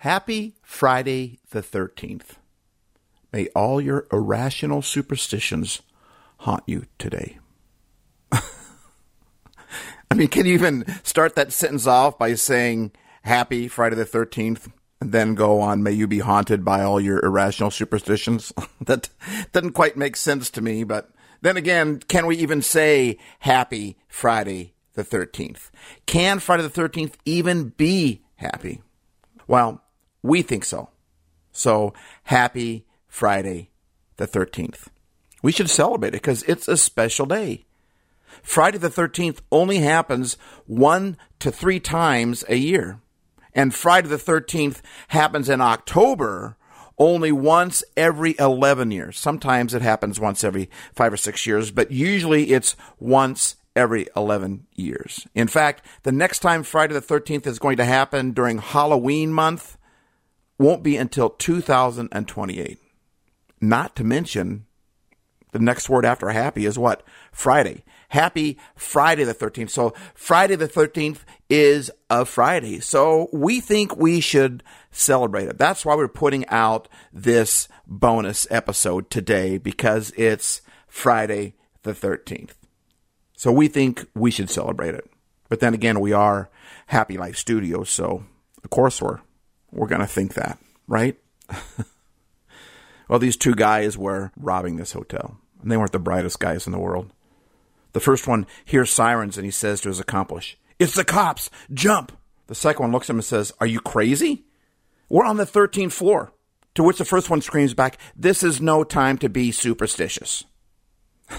Happy Friday the 13th. May all your irrational superstitions haunt you today. I mean, can you even start that sentence off by saying Happy Friday the 13th and then go on, May you be haunted by all your irrational superstitions? that doesn't quite make sense to me, but then again, can we even say Happy Friday the 13th? Can Friday the 13th even be happy? Well, we think so. So happy Friday the 13th. We should celebrate it because it's a special day. Friday the 13th only happens one to three times a year. And Friday the 13th happens in October only once every 11 years. Sometimes it happens once every five or six years, but usually it's once every 11 years. In fact, the next time Friday the 13th is going to happen during Halloween month won't be until 2028. Not to mention, the next word after happy is what? Friday. Happy Friday the 13th. So Friday the 13th is a Friday. So we think we should celebrate it. That's why we're putting out this bonus episode today because it's Friday the 13th. So we think we should celebrate it. But then again, we are Happy Life Studios. So of course we're, we're going to think that, right? Well, these two guys were robbing this hotel, and they weren't the brightest guys in the world. The first one hears sirens and he says to his accomplice, It's the cops! Jump! The second one looks at him and says, Are you crazy? We're on the 13th floor. To which the first one screams back, This is no time to be superstitious.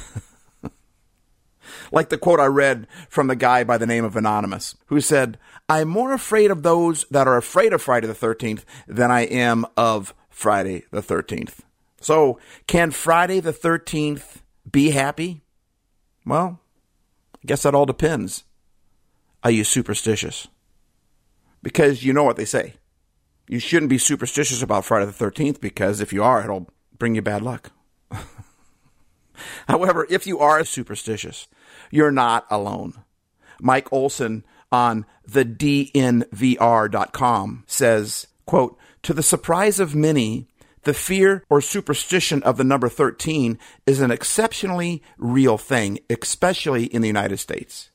like the quote I read from the guy by the name of Anonymous, who said, I'm more afraid of those that are afraid of Friday the 13th than I am of Friday the 13th. So, can Friday the 13th be happy? Well, I guess that all depends. Are you superstitious? Because you know what they say. You shouldn't be superstitious about Friday the 13th because if you are, it'll bring you bad luck. However, if you are superstitious, you're not alone. Mike Olson on the DNVR.com says, quote, to the surprise of many, the fear or superstition of the number 13 is an exceptionally real thing, especially in the United States.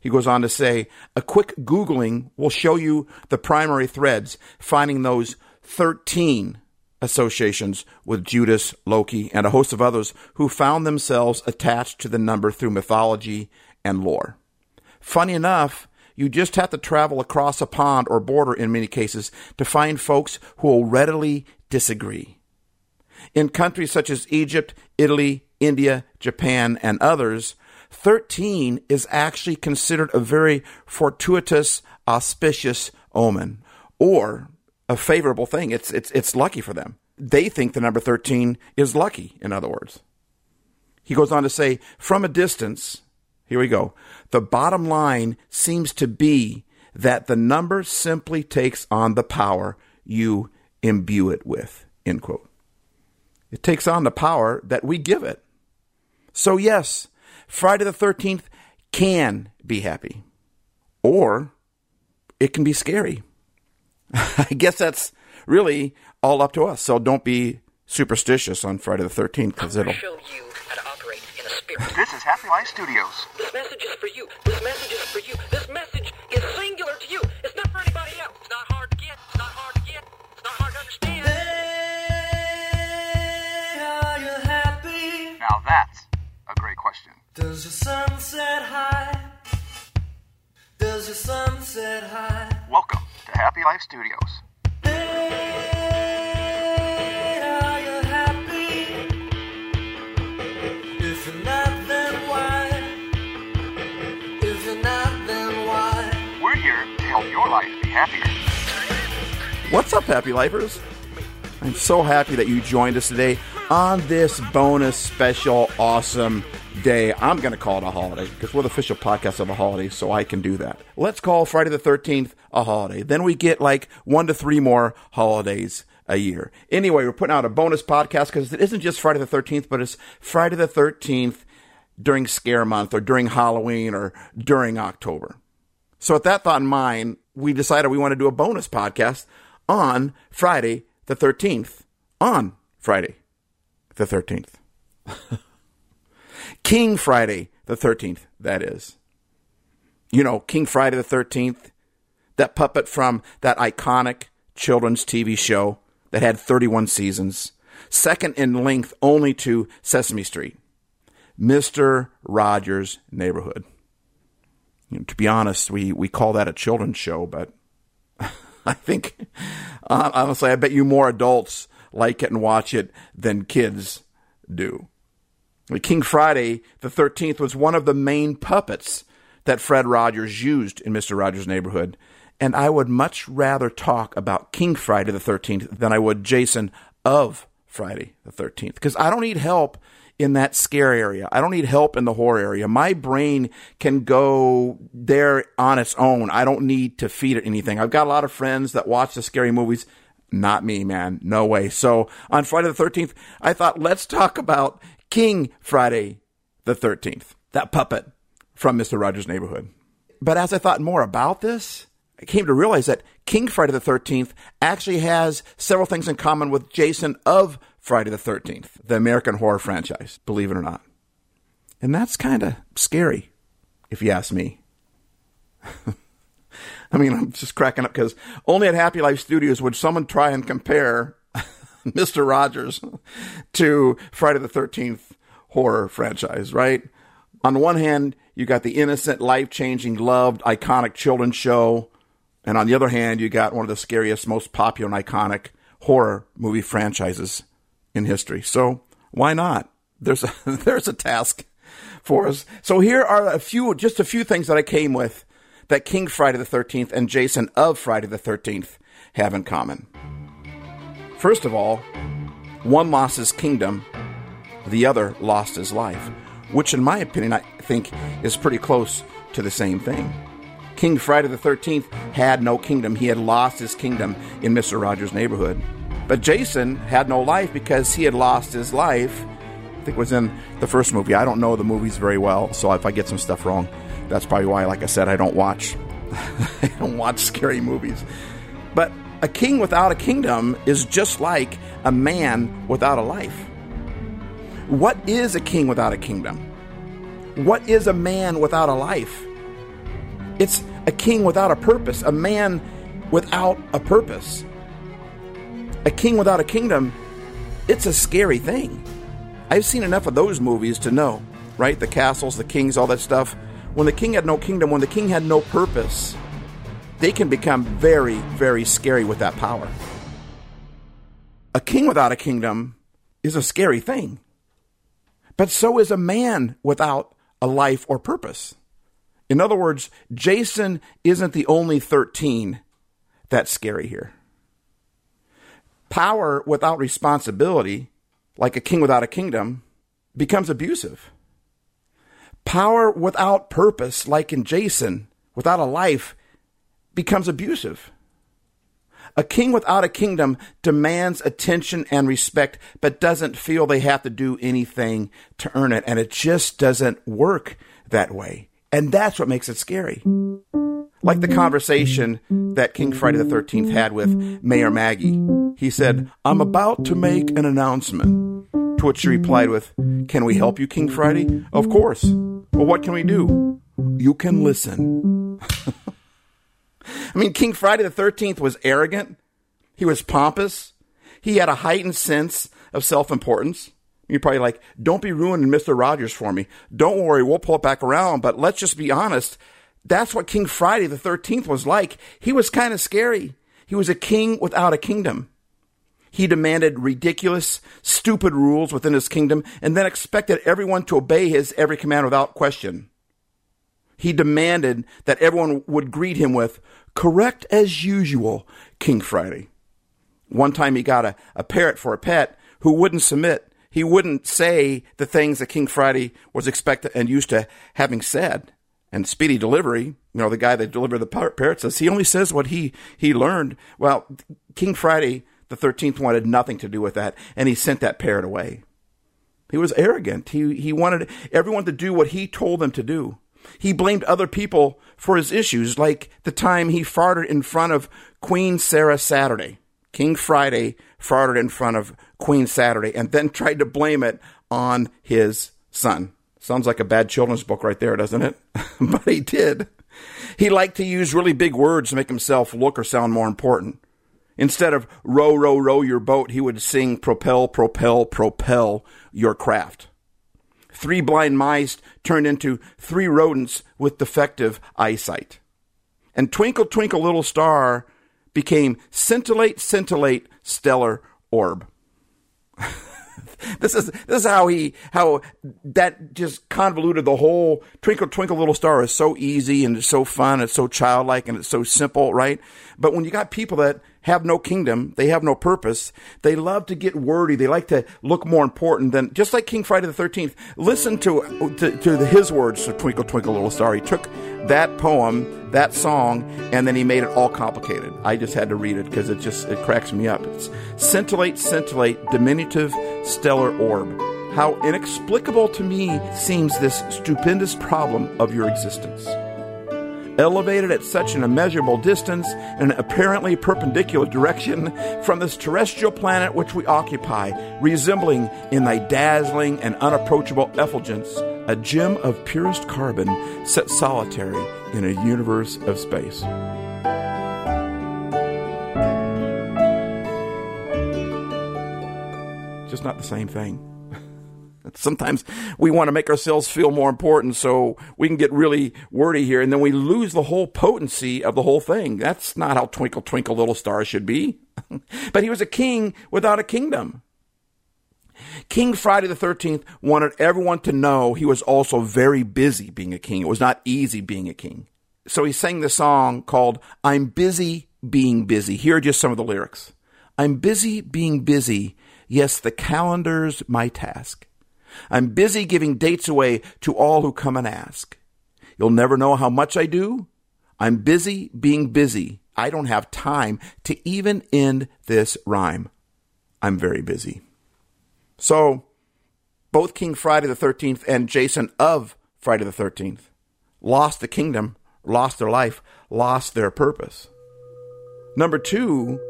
He goes on to say, a quick Googling will show you the primary threads, finding those 13 associations with Judas, Loki, and a host of others who found themselves attached to the number through mythology and lore. Funny enough, you just have to travel across a pond or border in many cases to find folks who will readily disagree. In countries such as Egypt, Italy, India, Japan, and others, 13 is actually considered a very fortuitous, auspicious omen or a favorable thing. It's, it's, it's lucky for them. They think the number 13 is lucky, in other words. He goes on to say, from a distance, here we go. The bottom line seems to be that the number simply takes on the power you imbue it with. End quote. It takes on the power that we give it. So, yes, Friday the 13th can be happy, or it can be scary. I guess that's really all up to us. So, don't be superstitious on Friday the 13th because it'll. show you how to operate in a spirit. This is Happy Life Studios. This message is for you. This message is for you. This message is singular to you. It's not for anybody else. It's not hard to get. It's not hard to get. It's not hard to understand. Are you happy? Now that's a great question. Does your sun set high? Does your sun set high? Welcome to Happy Life Studios. Are happier. What's up, Happy Lifers? I'm so happy that you joined us today on this bonus special awesome day. I'm going to call it a holiday because we're the official podcast of a holiday, so I can do that. Let's call Friday the 13th a holiday. Then we get like one to three more holidays a year. Anyway, we're putting out a bonus podcast because it isn't just Friday the 13th, but it's Friday the 13th during scare month or during Halloween or during October. So with that thought in mind, we decided we want to do a bonus podcast on Friday the 13th. On Friday the 13th. King Friday the 13th, that is. You know, King Friday the 13th, that puppet from that iconic children's TV show that had 31 seasons, second in length only to Sesame Street. Mr. Rogers' Neighborhood. You know, to be honest, we, we call that a children's show, but I think, uh, honestly, I bet you more adults like it and watch it than kids do. King Friday the 13th was one of the main puppets that Fred Rogers used in Mr. Rogers' Neighborhood. And I would much rather talk about King Friday the 13th than I would Jason of Friday the 13th. Because I don't need help in that scare area. I don't need help in the horror area. My brain can go there on its own. I don't need to feed it anything. I've got a lot of friends that watch the scary movies. Not me, man. No way. So on Friday the 13th, I thought, let's talk about King Friday the 13th, that puppet from Mr. Rogers' Neighborhood. But as I thought more about this, I came to realize that King Friday the 13th actually has several things in common with Jason of Friday the 13th, the American horror franchise, believe it or not. And that's kind of scary, if you ask me. I mean, I'm just cracking up because only at Happy Life Studios would someone try and compare Mr. Rogers to Friday the 13th horror franchise, right? On one hand, you got the innocent, life changing, loved, iconic children's show. And on the other hand, you got one of the scariest, most popular and iconic horror movie franchises in history. So why not? There's a, there's a task for us. So here are a few, just a few things that I came with that King Friday the 13th and Jason of Friday the 13th have in common. First of all, one lost his kingdom, the other lost his life, which, in my opinion, I think is pretty close to the same thing. King Friday the 13th had no kingdom. He had lost his kingdom in Mr. Rogers' neighborhood. But Jason had no life because he had lost his life. I think it was in the first movie. I don't know the movies very well, so if I get some stuff wrong, that's probably why, like I said, I don't watch I don't watch scary movies. But a king without a kingdom is just like a man without a life. What is a king without a kingdom? What is a man without a life? It's a king without a purpose, a man without a purpose. A king without a kingdom, it's a scary thing. I've seen enough of those movies to know, right? The castles, the kings, all that stuff. When the king had no kingdom, when the king had no purpose, they can become very, very scary with that power. A king without a kingdom is a scary thing. But so is a man without a life or purpose. In other words, Jason isn't the only 13 that's scary here. Power without responsibility, like a king without a kingdom, becomes abusive. Power without purpose, like in Jason, without a life, becomes abusive. A king without a kingdom demands attention and respect, but doesn't feel they have to do anything to earn it. And it just doesn't work that way. And that's what makes it scary. Like the mm-hmm. conversation that King Friday the 13th had with Mayor Maggie. He said, I'm about to make an announcement. To which she replied with, Can we help you, King Friday? Of course. Well, what can we do? You can listen. I mean, King Friday the 13th was arrogant. He was pompous. He had a heightened sense of self importance. You're probably like, don't be ruining Mr. Rogers for me. Don't worry, we'll pull it back around. But let's just be honest. That's what King Friday the 13th was like. He was kind of scary. He was a king without a kingdom. He demanded ridiculous, stupid rules within his kingdom and then expected everyone to obey his every command without question. He demanded that everyone would greet him with, correct as usual, King Friday. One time he got a, a parrot for a pet who wouldn't submit. He wouldn't say the things that King Friday was expected and used to having said. And Speedy Delivery, you know, the guy that delivered the parrot says he only says what he, he learned. Well, King Friday the 13th wanted nothing to do with that, and he sent that parrot away. He was arrogant. He, he wanted everyone to do what he told them to do. He blamed other people for his issues, like the time he farted in front of Queen Sarah Saturday. King Friday farted in front of Queen Saturday and then tried to blame it on his son. Sounds like a bad children's book right there, doesn't it? but he did. He liked to use really big words to make himself look or sound more important. Instead of row, row, row your boat, he would sing propel, propel, propel your craft. Three blind mice turned into three rodents with defective eyesight. And Twinkle, Twinkle, Little Star became Scintillate, Scintillate, Stellar Orb. this is this is how he how that just convoluted the whole twinkle twinkle little star. Is so easy and it's so fun. And it's so childlike and it's so simple right? But when you got people that have no kingdom. They have no purpose. They love to get wordy. They like to look more important than just like king friday the 13th listen to to, to his words. To twinkle twinkle little star he took that poem that song and then he made it all complicated. I just had to read it because it just it cracks me up. It's scintillate scintillate diminutive stellar orb. How inexplicable to me seems this stupendous problem of your existence elevated at such an immeasurable distance in an apparently perpendicular direction from this terrestrial planet which we occupy, resembling in thy dazzling and unapproachable effulgence a gem of purest carbon set solitary in a universe of space. Just not the same thing. Sometimes we want to make ourselves feel more important so we can get really wordy here and then we lose the whole potency of the whole thing. That's not how Twinkle Twinkle Little Star should be. but he was a king without a kingdom. King Friday the 13th wanted everyone to know he was also very busy being a king. It was not easy being a king. So he sang the song called I'm Busy Being Busy. Here are just some of the lyrics. I'm busy being busy. Yes, the calendar's my task. I'm busy giving dates away to all who come and ask. You'll never know how much I do. I'm busy being busy. I don't have time to even end this rhyme. I'm very busy. So, both King Friday the 13th and Jason of Friday the 13th lost the kingdom, lost their life, lost their purpose. Number two,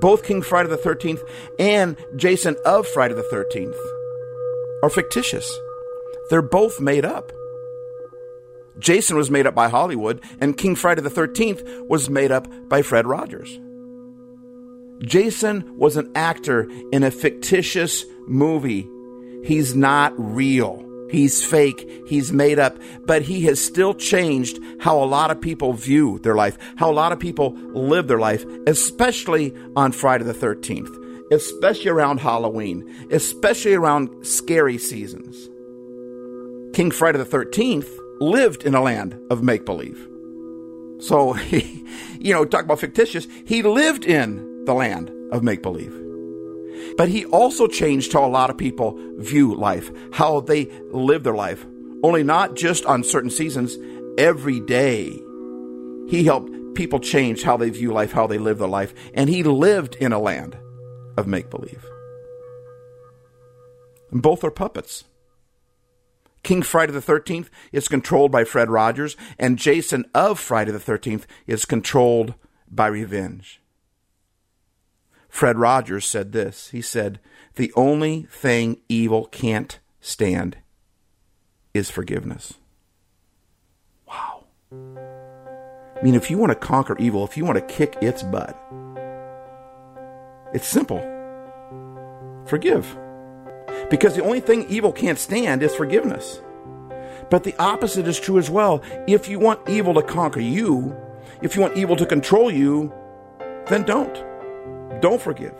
both King Friday the 13th and Jason of Friday the 13th are fictitious. They're both made up. Jason was made up by Hollywood, and King Friday the 13th was made up by Fred Rogers. Jason was an actor in a fictitious movie. He's not real. He's fake. He's made up. But he has still changed how a lot of people view their life, how a lot of people live their life, especially on Friday the 13th especially around Halloween, especially around scary seasons. King Friday the 13th lived in a land of make believe. So, he, you know, talk about fictitious, he lived in the land of make believe. But he also changed how a lot of people view life, how they live their life. Only not just on certain seasons, every day. He helped people change how they view life, how they live their life. And he lived in a land of make believe. Both are puppets. King Friday the 13th is controlled by Fred Rogers, and Jason of Friday the 13th is controlled by revenge. Fred Rogers said this. He said, The only thing evil can't stand is forgiveness. Wow. I mean, if you want to conquer evil, if you want to kick its butt, it's simple. Forgive. Because the only thing evil can't stand is forgiveness. But the opposite is true as well. If you want evil to conquer you, if you want evil to control you, then don't. Don't forgive.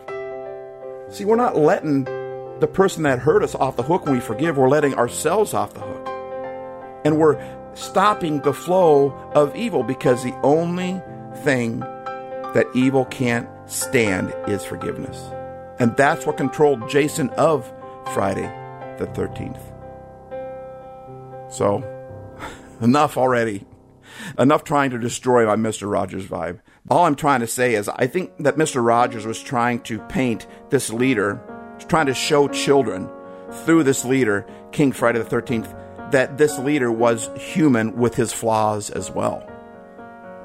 See, we're not letting the person that hurt us off the hook when we forgive, we're letting ourselves off the hook. And we're stopping the flow of evil because the only thing that evil can't stand is forgiveness. And that's what controlled Jason of Friday the 13th. So, enough already. Enough trying to destroy my Mr. Rogers vibe. All I'm trying to say is I think that Mr. Rogers was trying to paint this leader, trying to show children through this leader, King Friday the 13th, that this leader was human with his flaws as well.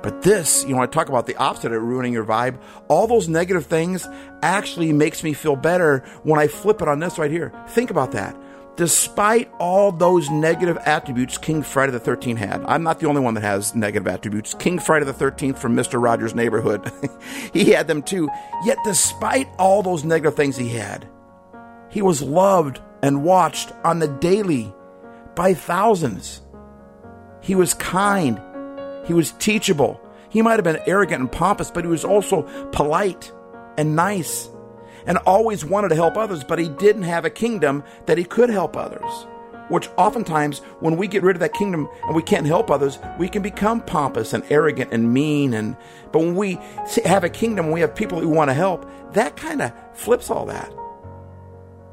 But this, you know, I talk about the opposite of ruining your vibe. All those negative things actually makes me feel better when I flip it on this right here. Think about that. Despite all those negative attributes King Friday the 13th had, I'm not the only one that has negative attributes. King Friday the 13th from Mr. Rogers' neighborhood, he had them too. Yet, despite all those negative things he had, he was loved and watched on the daily by thousands. He was kind. He was teachable. He might have been arrogant and pompous, but he was also polite and nice and always wanted to help others, but he didn't have a kingdom that he could help others. Which oftentimes, when we get rid of that kingdom and we can't help others, we can become pompous and arrogant and mean. And but when we have a kingdom, we have people who want to help, that kind of flips all that.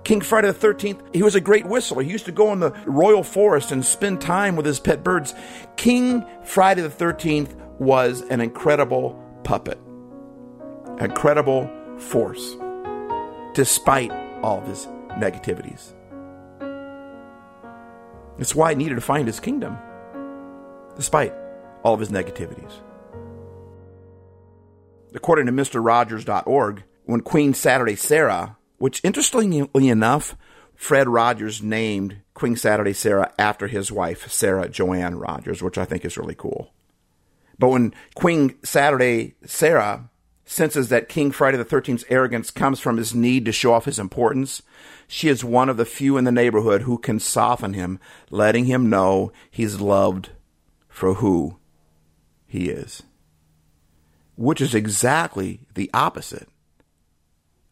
King Friday the 13th, he was a great whistler. He used to go in the royal forest and spend time with his pet birds. King Friday the 13th was an incredible puppet, incredible force, despite all of his negativities. It's why he needed to find his kingdom, despite all of his negativities. According to MrRogers.org, when Queen Saturday Sarah which interestingly enough, Fred Rogers named Queen Saturday Sarah after his wife, Sarah Joanne Rogers, which I think is really cool. But when Queen Saturday Sarah senses that King Friday the 13th's arrogance comes from his need to show off his importance, she is one of the few in the neighborhood who can soften him, letting him know he's loved for who he is. Which is exactly the opposite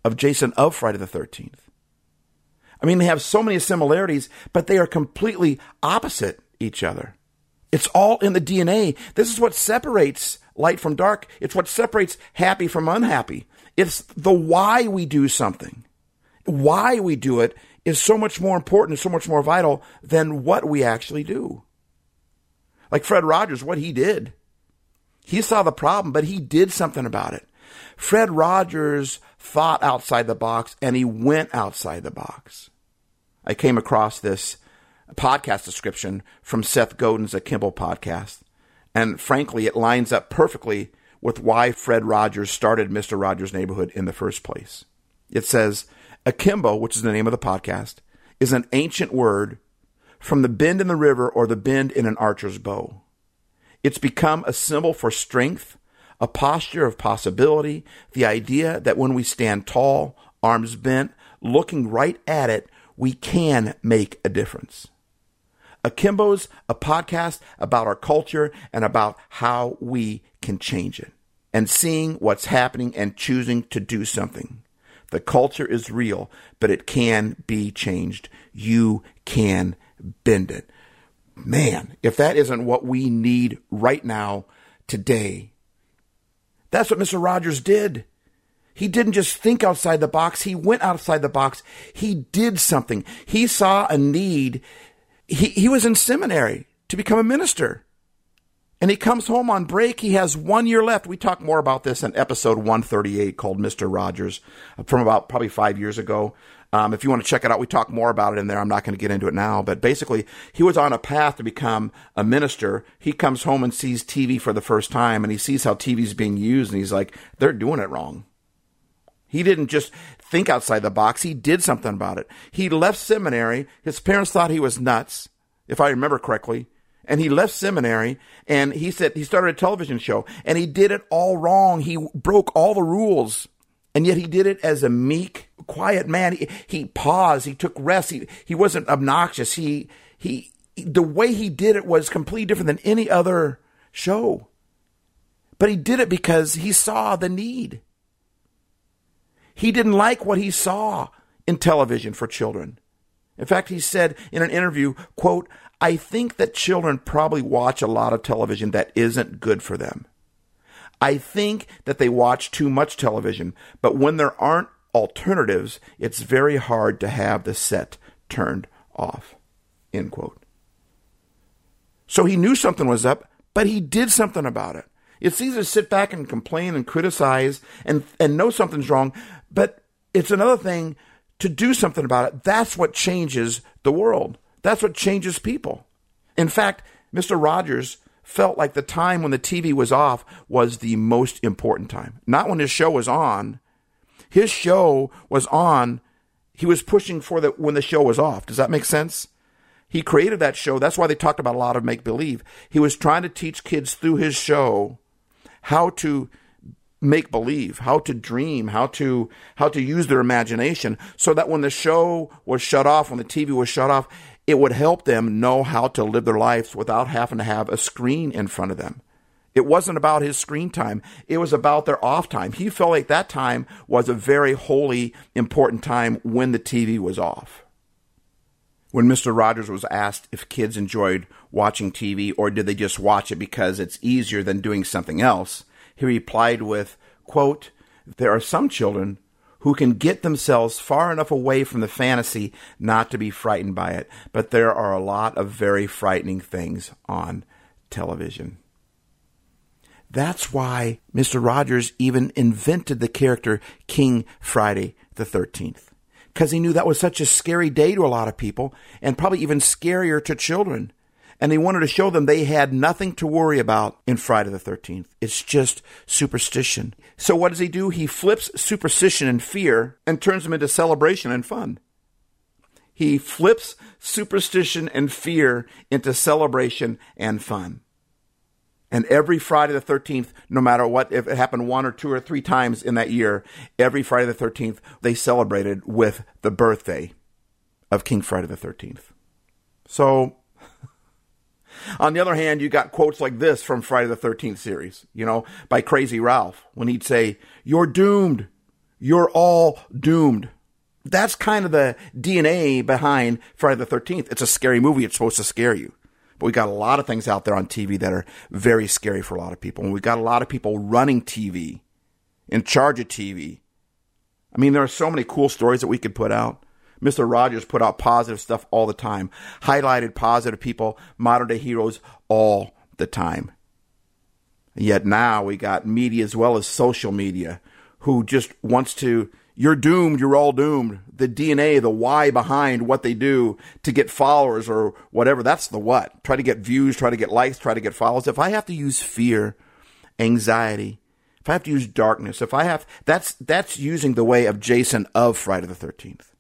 of Jason of Friday the 13th. I mean, they have so many similarities, but they are completely opposite each other. It's all in the DNA. This is what separates light from dark. It's what separates happy from unhappy. It's the why we do something. Why we do it is so much more important, and so much more vital than what we actually do. Like Fred Rogers, what he did. He saw the problem, but he did something about it. Fred Rogers thought outside the box and he went outside the box. I came across this podcast description from Seth Godin's Akimbo podcast. And frankly, it lines up perfectly with why Fred Rogers started Mr. Rogers' Neighborhood in the first place. It says, Akimbo, which is the name of the podcast, is an ancient word from the bend in the river or the bend in an archer's bow. It's become a symbol for strength, a posture of possibility, the idea that when we stand tall, arms bent, looking right at it, we can make a difference. Akimbo's a podcast about our culture and about how we can change it and seeing what's happening and choosing to do something. The culture is real, but it can be changed. You can bend it. Man, if that isn't what we need right now, today, that's what Mr. Rogers did. He didn't just think outside the box, he went outside the box. He did something. He saw a need. He, he was in seminary to become a minister. And he comes home on break. He has one year left. We talk more about this in episode 138 called Mr. Rogers uh, from about probably five years ago. Um, if you want to check it out, we talk more about it in there. I'm not going to get into it now, but basically, he was on a path to become a minister. He comes home and sees TV for the first time, and he sees how TV is being used, and he's like, "They're doing it wrong." He didn't just think outside the box; he did something about it. He left seminary. His parents thought he was nuts, if I remember correctly. And he left seminary and he said he started a television show and he did it all wrong. He broke all the rules. And yet he did it as a meek, quiet man. He, he paused. He took rest. He, he wasn't obnoxious. He, he, the way he did it was completely different than any other show. But he did it because he saw the need. He didn't like what he saw in television for children. In fact, he said in an interview, quote, I think that children probably watch a lot of television that isn't good for them. I think that they watch too much television, but when there aren't alternatives, it's very hard to have the set turned off. End quote. So he knew something was up, but he did something about it. It's easy to sit back and complain and criticize and, and know something's wrong, but it's another thing to do something about it. That's what changes the world. That's what changes people. In fact, Mr. Rogers felt like the time when the TV was off was the most important time. Not when his show was on. His show was on. He was pushing for the when the show was off. Does that make sense? He created that show. That's why they talked about a lot of make believe. He was trying to teach kids through his show how to make believe, how to dream, how to how to use their imagination so that when the show was shut off, when the TV was shut off, it would help them know how to live their lives without having to have a screen in front of them. It wasn't about his screen time. It was about their off time. He felt like that time was a very holy, important time when the TV was off. When Mr. Rogers was asked if kids enjoyed watching TV or did they just watch it because it's easier than doing something else, he replied with, quote, There are some children who can get themselves far enough away from the fantasy not to be frightened by it, but there are a lot of very frightening things on television. That's why Mr. Rogers even invented the character King Friday the 13th. Because he knew that was such a scary day to a lot of people, and probably even scarier to children. And he wanted to show them they had nothing to worry about in Friday the 13th. It's just superstition. So what does he do? He flips superstition and fear and turns them into celebration and fun. He flips superstition and fear into celebration and fun. And every Friday the 13th, no matter what, if it happened one or two or three times in that year, every Friday the 13th, they celebrated with the birthday of King Friday the 13th. So, on the other hand, you got quotes like this from Friday the 13th series, you know, by Crazy Ralph, when he'd say, You're doomed. You're all doomed. That's kind of the DNA behind Friday the 13th. It's a scary movie. It's supposed to scare you. But we got a lot of things out there on TV that are very scary for a lot of people. And we got a lot of people running TV, in charge of TV. I mean, there are so many cool stories that we could put out. Mr. Rogers put out positive stuff all the time, highlighted positive people, modern day heroes all the time. Yet now we got media as well as social media who just wants to you're doomed, you're all doomed. The DNA, the why behind what they do to get followers or whatever, that's the what. Try to get views, try to get likes, try to get followers. If I have to use fear, anxiety, if I have to use darkness, if I have that's that's using the way of Jason of Friday the 13th.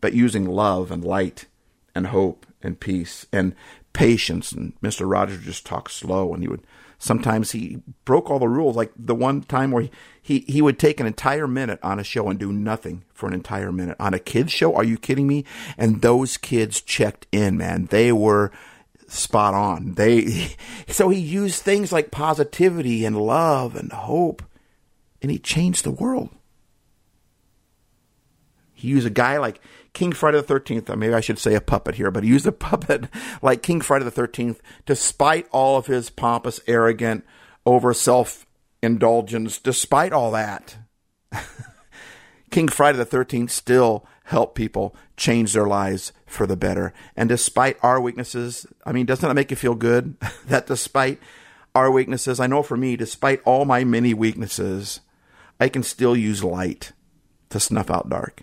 But using love and light and hope and peace and patience and Mr. Rogers just talked slow and he would sometimes he broke all the rules. Like the one time where he, he, he would take an entire minute on a show and do nothing for an entire minute. On a kids show? Are you kidding me? And those kids checked in man. They were spot on. They so he used things like positivity and love and hope and he changed the world. He used a guy like King Friday the 13th, maybe I should say a puppet here, but he used a puppet like King Friday the 13th, despite all of his pompous, arrogant, over self indulgence, despite all that. King Friday the 13th still helped people change their lives for the better. And despite our weaknesses, I mean, doesn't that make you feel good? that despite our weaknesses, I know for me, despite all my many weaknesses, I can still use light to snuff out dark.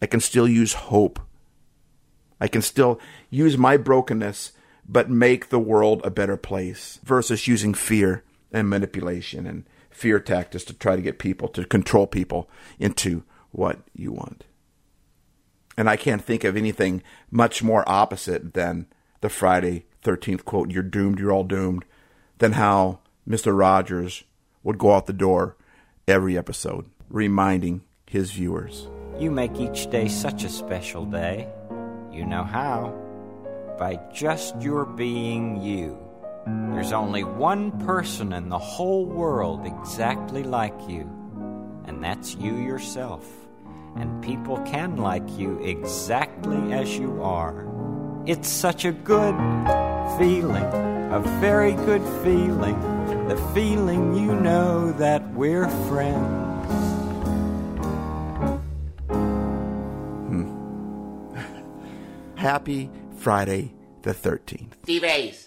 I can still use hope. I can still use my brokenness, but make the world a better place versus using fear and manipulation and fear tactics to try to get people to control people into what you want. And I can't think of anything much more opposite than the Friday 13th quote, You're doomed, you're all doomed, than how Mr. Rogers would go out the door every episode, reminding his viewers. You make each day such a special day. You know how. By just your being you. There's only one person in the whole world exactly like you, and that's you yourself. And people can like you exactly as you are. It's such a good feeling, a very good feeling, the feeling you know that we're friends. Happy Friday the 13th. Steve Hays.